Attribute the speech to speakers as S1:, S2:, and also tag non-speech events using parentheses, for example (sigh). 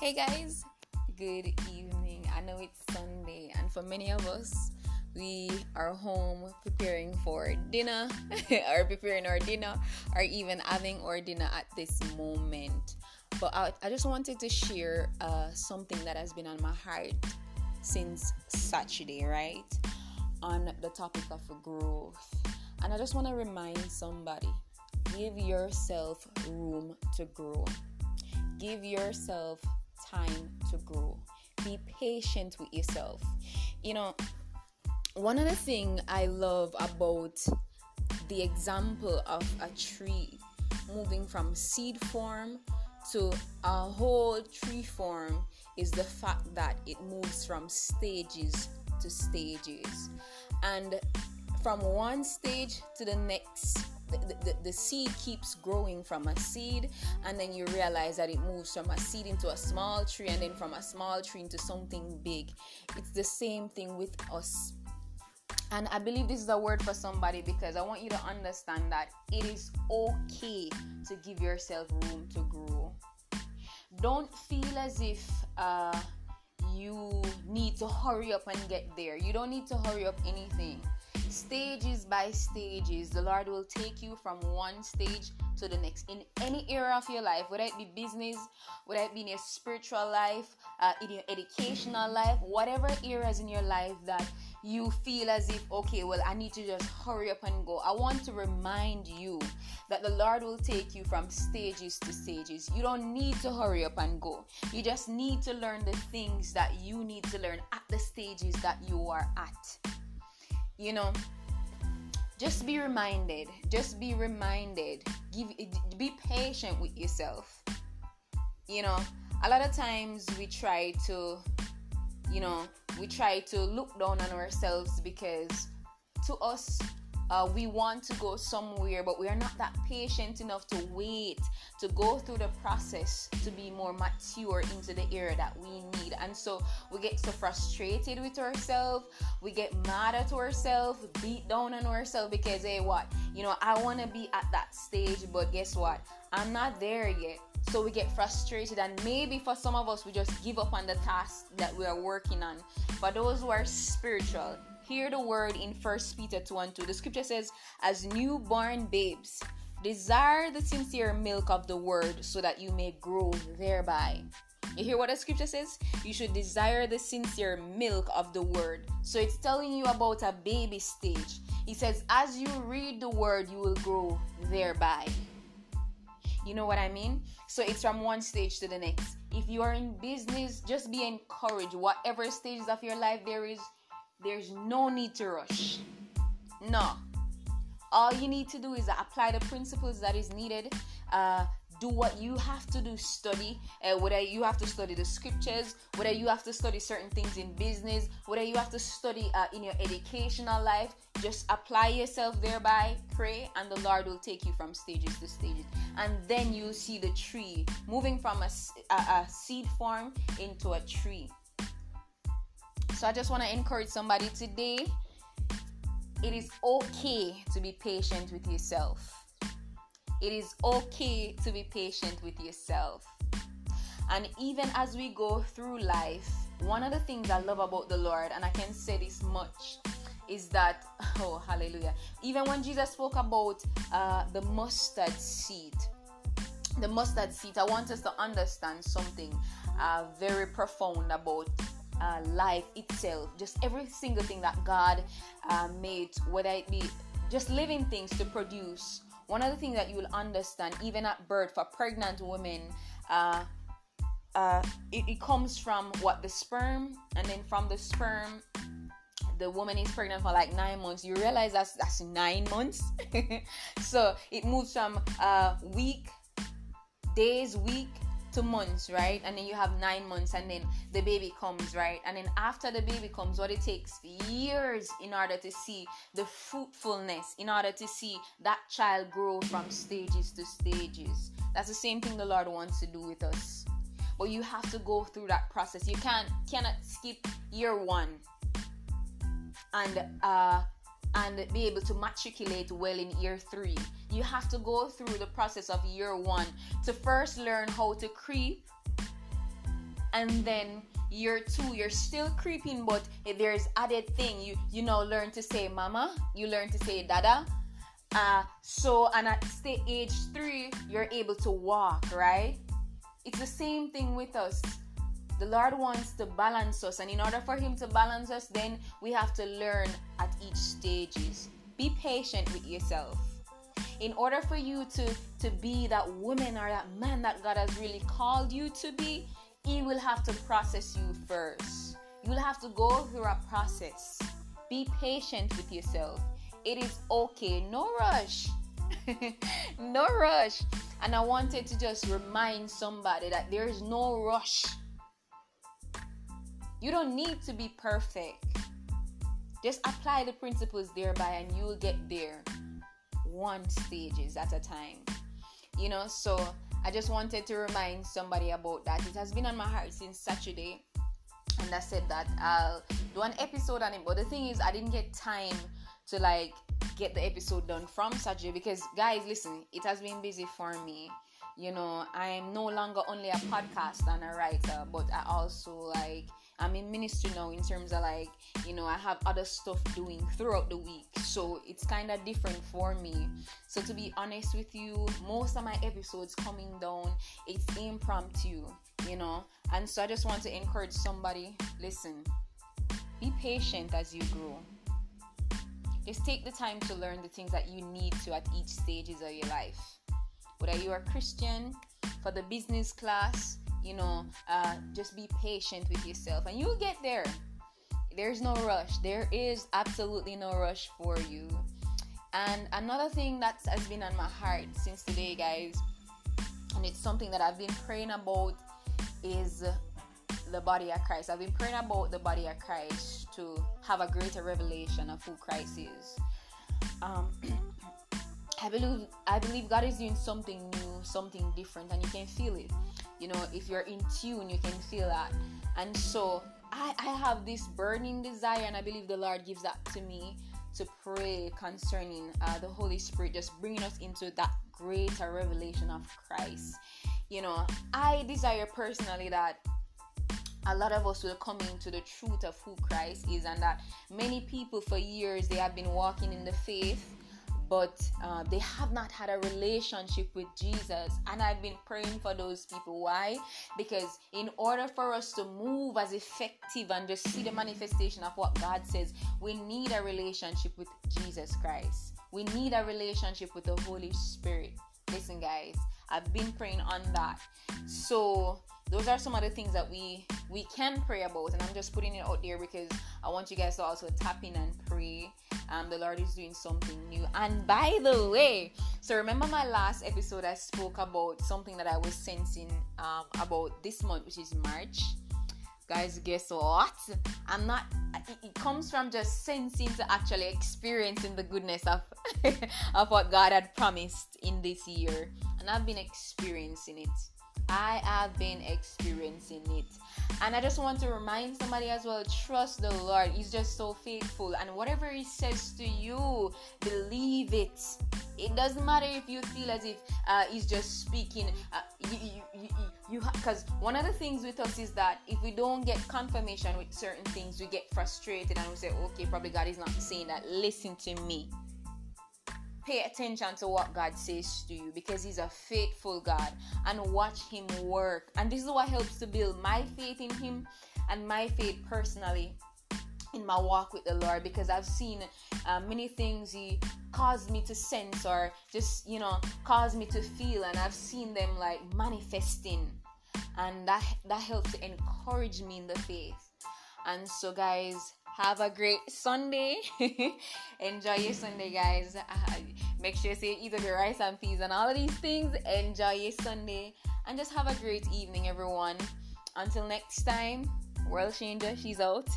S1: Hey guys, good evening. I know it's Sunday, and for many of us, we are home preparing for dinner, (laughs) or preparing our dinner, or even having our dinner at this moment. But I, I just wanted to share uh, something that has been on my heart since Saturday, right? On the topic of growth. And I just want to remind somebody give yourself room to grow. Give yourself time to grow. Be patient with yourself. You know, one of the things I love about the example of a tree moving from seed form to a whole tree form is the fact that it moves from stages to stages. And from one stage to the next, the, the, the, seed keeps growing from a seed, and then you realize that it moves from a seed into a small tree, and then from a small tree into something big. It's the same thing with us. And I believe this is a word for somebody because I want you to understand that it is okay to give yourself room to grow. Don't feel as if uh, you need to hurry up and get there. You don't need to hurry up anything stages by stages the lord will take you from one stage to the next. In any area of your life whether it be business whether it be in your spiritual life uh, in your educational life whatever areas in your life that you feel as if okay well i need to just hurry up and go. I want to remind you that the lord will take you from stages to stages. You don't need to hurry up and go. You just need to learn the things that you need to learn at the stages that you are at you know just be reminded just be reminded. Give be patient with yourself. You know a lot of times we try to you know we try to look down on ourselves because to us uh, we want to go somewhere, but we are not that patient enough to wait to go through the process to be more mature into the area that we need. And so we get so frustrated with ourselves, we get mad at ourselves, beat down on ourselves because, hey, what? You know, I want to be at that stage, but guess what? I'm not there yet. So we get frustrated, and maybe for some of us, we just give up on the task that we are working on. For those who are spiritual, hear the word in First Peter 2 and 2. The scripture says, As newborn babes, desire the sincere milk of the word so that you may grow thereby. You hear what the scripture says? You should desire the sincere milk of the word. So it's telling you about a baby stage. He says, As you read the word, you will grow thereby. You know what I mean? So it's from one stage to the next. If you are in business, just be encouraged. Whatever stages of your life there is, there's no need to rush. No. All you need to do is apply the principles that is needed. Uh, do what you have to do study uh, whether you have to study the scriptures whether you have to study certain things in business whether you have to study uh, in your educational life just apply yourself thereby pray and the lord will take you from stages to stages and then you'll see the tree moving from a, a, a seed form into a tree so I just want to encourage somebody today. It is okay to be patient with yourself. It is okay to be patient with yourself. And even as we go through life, one of the things I love about the Lord, and I can say this much, is that, (laughs) oh, hallelujah. Even when Jesus spoke about uh, the mustard seed, the mustard seed, I want us to understand something uh, very profound about uh, life itself, just every single thing that God uh, made, whether it be just living things to produce. One of the things that you will understand, even at birth, for pregnant women, uh, uh, it, it comes from what the sperm, and then from the sperm, the woman is pregnant for like nine months. You realize that's that's nine months. (laughs) so it moves from uh, week, days, week to months, right? And then you have nine months, and then the baby comes, right? And then after the baby comes, what it takes years in order to see the fruitfulness, in order to see that child grow from stages to stages. That's the same thing the Lord wants to do with us. But you have to go through that process. You can't cannot skip year one and uh and be able to matriculate well in year three. You have to go through the process of year one to first learn how to creep, and then year two you're still creeping but there's added thing. You you know learn to say mama you learn to say dada. Uh so and at age three you're able to walk right? It's the same thing with us the lord wants to balance us and in order for him to balance us then we have to learn at each stages be patient with yourself in order for you to to be that woman or that man that god has really called you to be he will have to process you first. You will have to go through a process. Be patient with yourself. It is okay. No rush. (laughs) no rush. And I wanted to just remind somebody that there is no rush. You don't need to be perfect. Just apply the principles thereby and you'll get there one stages at a time. You know, so I just wanted to remind somebody about that. It has been on my heart since Saturday, and I said that I'll do an episode on it. But the thing is, I didn't get time to like get the episode done from Saturday because, guys, listen, it has been busy for me. You know, I'm no longer only a podcast and a writer, but I also like I'm in ministry now in terms of like, you know, I have other stuff doing throughout the week. So it's kind of different for me. So to be honest with you, most of my episodes coming down, it's impromptu, you know. And so I just want to encourage somebody, listen, be patient as you grow. Just take the time to learn the things that you need to at each stages of your life. Whether you are Christian, for the business class, you know uh, just be patient with yourself. And you'll get there. There's no rush. There is absolutely no rush for you. And another thing that has been on my heart since today guys and it's something that i've been praying about is the body of christ. I've been praying about the body of christ to have a greater revelation of who christ is. Um, (clears throat) I believe I believe God is doing something new, something different, and you can feel it. You know if you're in tune you can feel that. And so I, I have this burning desire and i believe the lord gives that to me to pray concerning uh, the holy spirit just bringing us into that greater revelation of christ. You know i desire personally that a lot of us will come into the truth of who christ is and that many people for years they have been walking in the faith but uh, they have not had a relationship with Jesus. And I've been praying for those people. Why? Because in order for us to move as effective and just see the manifestation of what God says, we need a relationship with Jesus Christ. We need a relationship with the Holy Spirit. Listen, guys, I've been praying on that. So those are some of the things that we we can pray about and i'm just putting it out there because i want you guys to also tap in and pray um, the Lord is doing something new. And by the way, so remember my last episode, I spoke about something that I was sensing um, about this month, which is March. Guys, guess what? I'm not. It, it comes from just sensing to actually experiencing the goodness of (laughs) of what God had promised in this year, and I've been experiencing it. I have been experiencing it. And I just want to remind somebody as well trust the Lord. He's just so faithful. And whatever He says to you, believe it. It doesn't matter if you feel as if uh, He's just speaking. Uh, you, you, because one of the things with us is that if we don't get confirmation with certain things, we get frustrated and we say, okay, probably God is not saying that. Listen to me pay attention to what God says to you because He's a faithful God and watch Him work. And this is what helps to build my faith in Him and my faith personally in my walk with the Lord because I've seen uh, many things He caused me to sense or just, you know, caused me to feel, and I've seen them like manifesting, and that that helps to encourage me in the faith. And so, guys, have a great Sunday. (laughs) Enjoy your Sunday, guys. Uh, (laughs) make sure you eat the rice and peas and all of these things. Enjoy your Sunday and just have a great evening, everyone. Until next time, World Changer, she's out.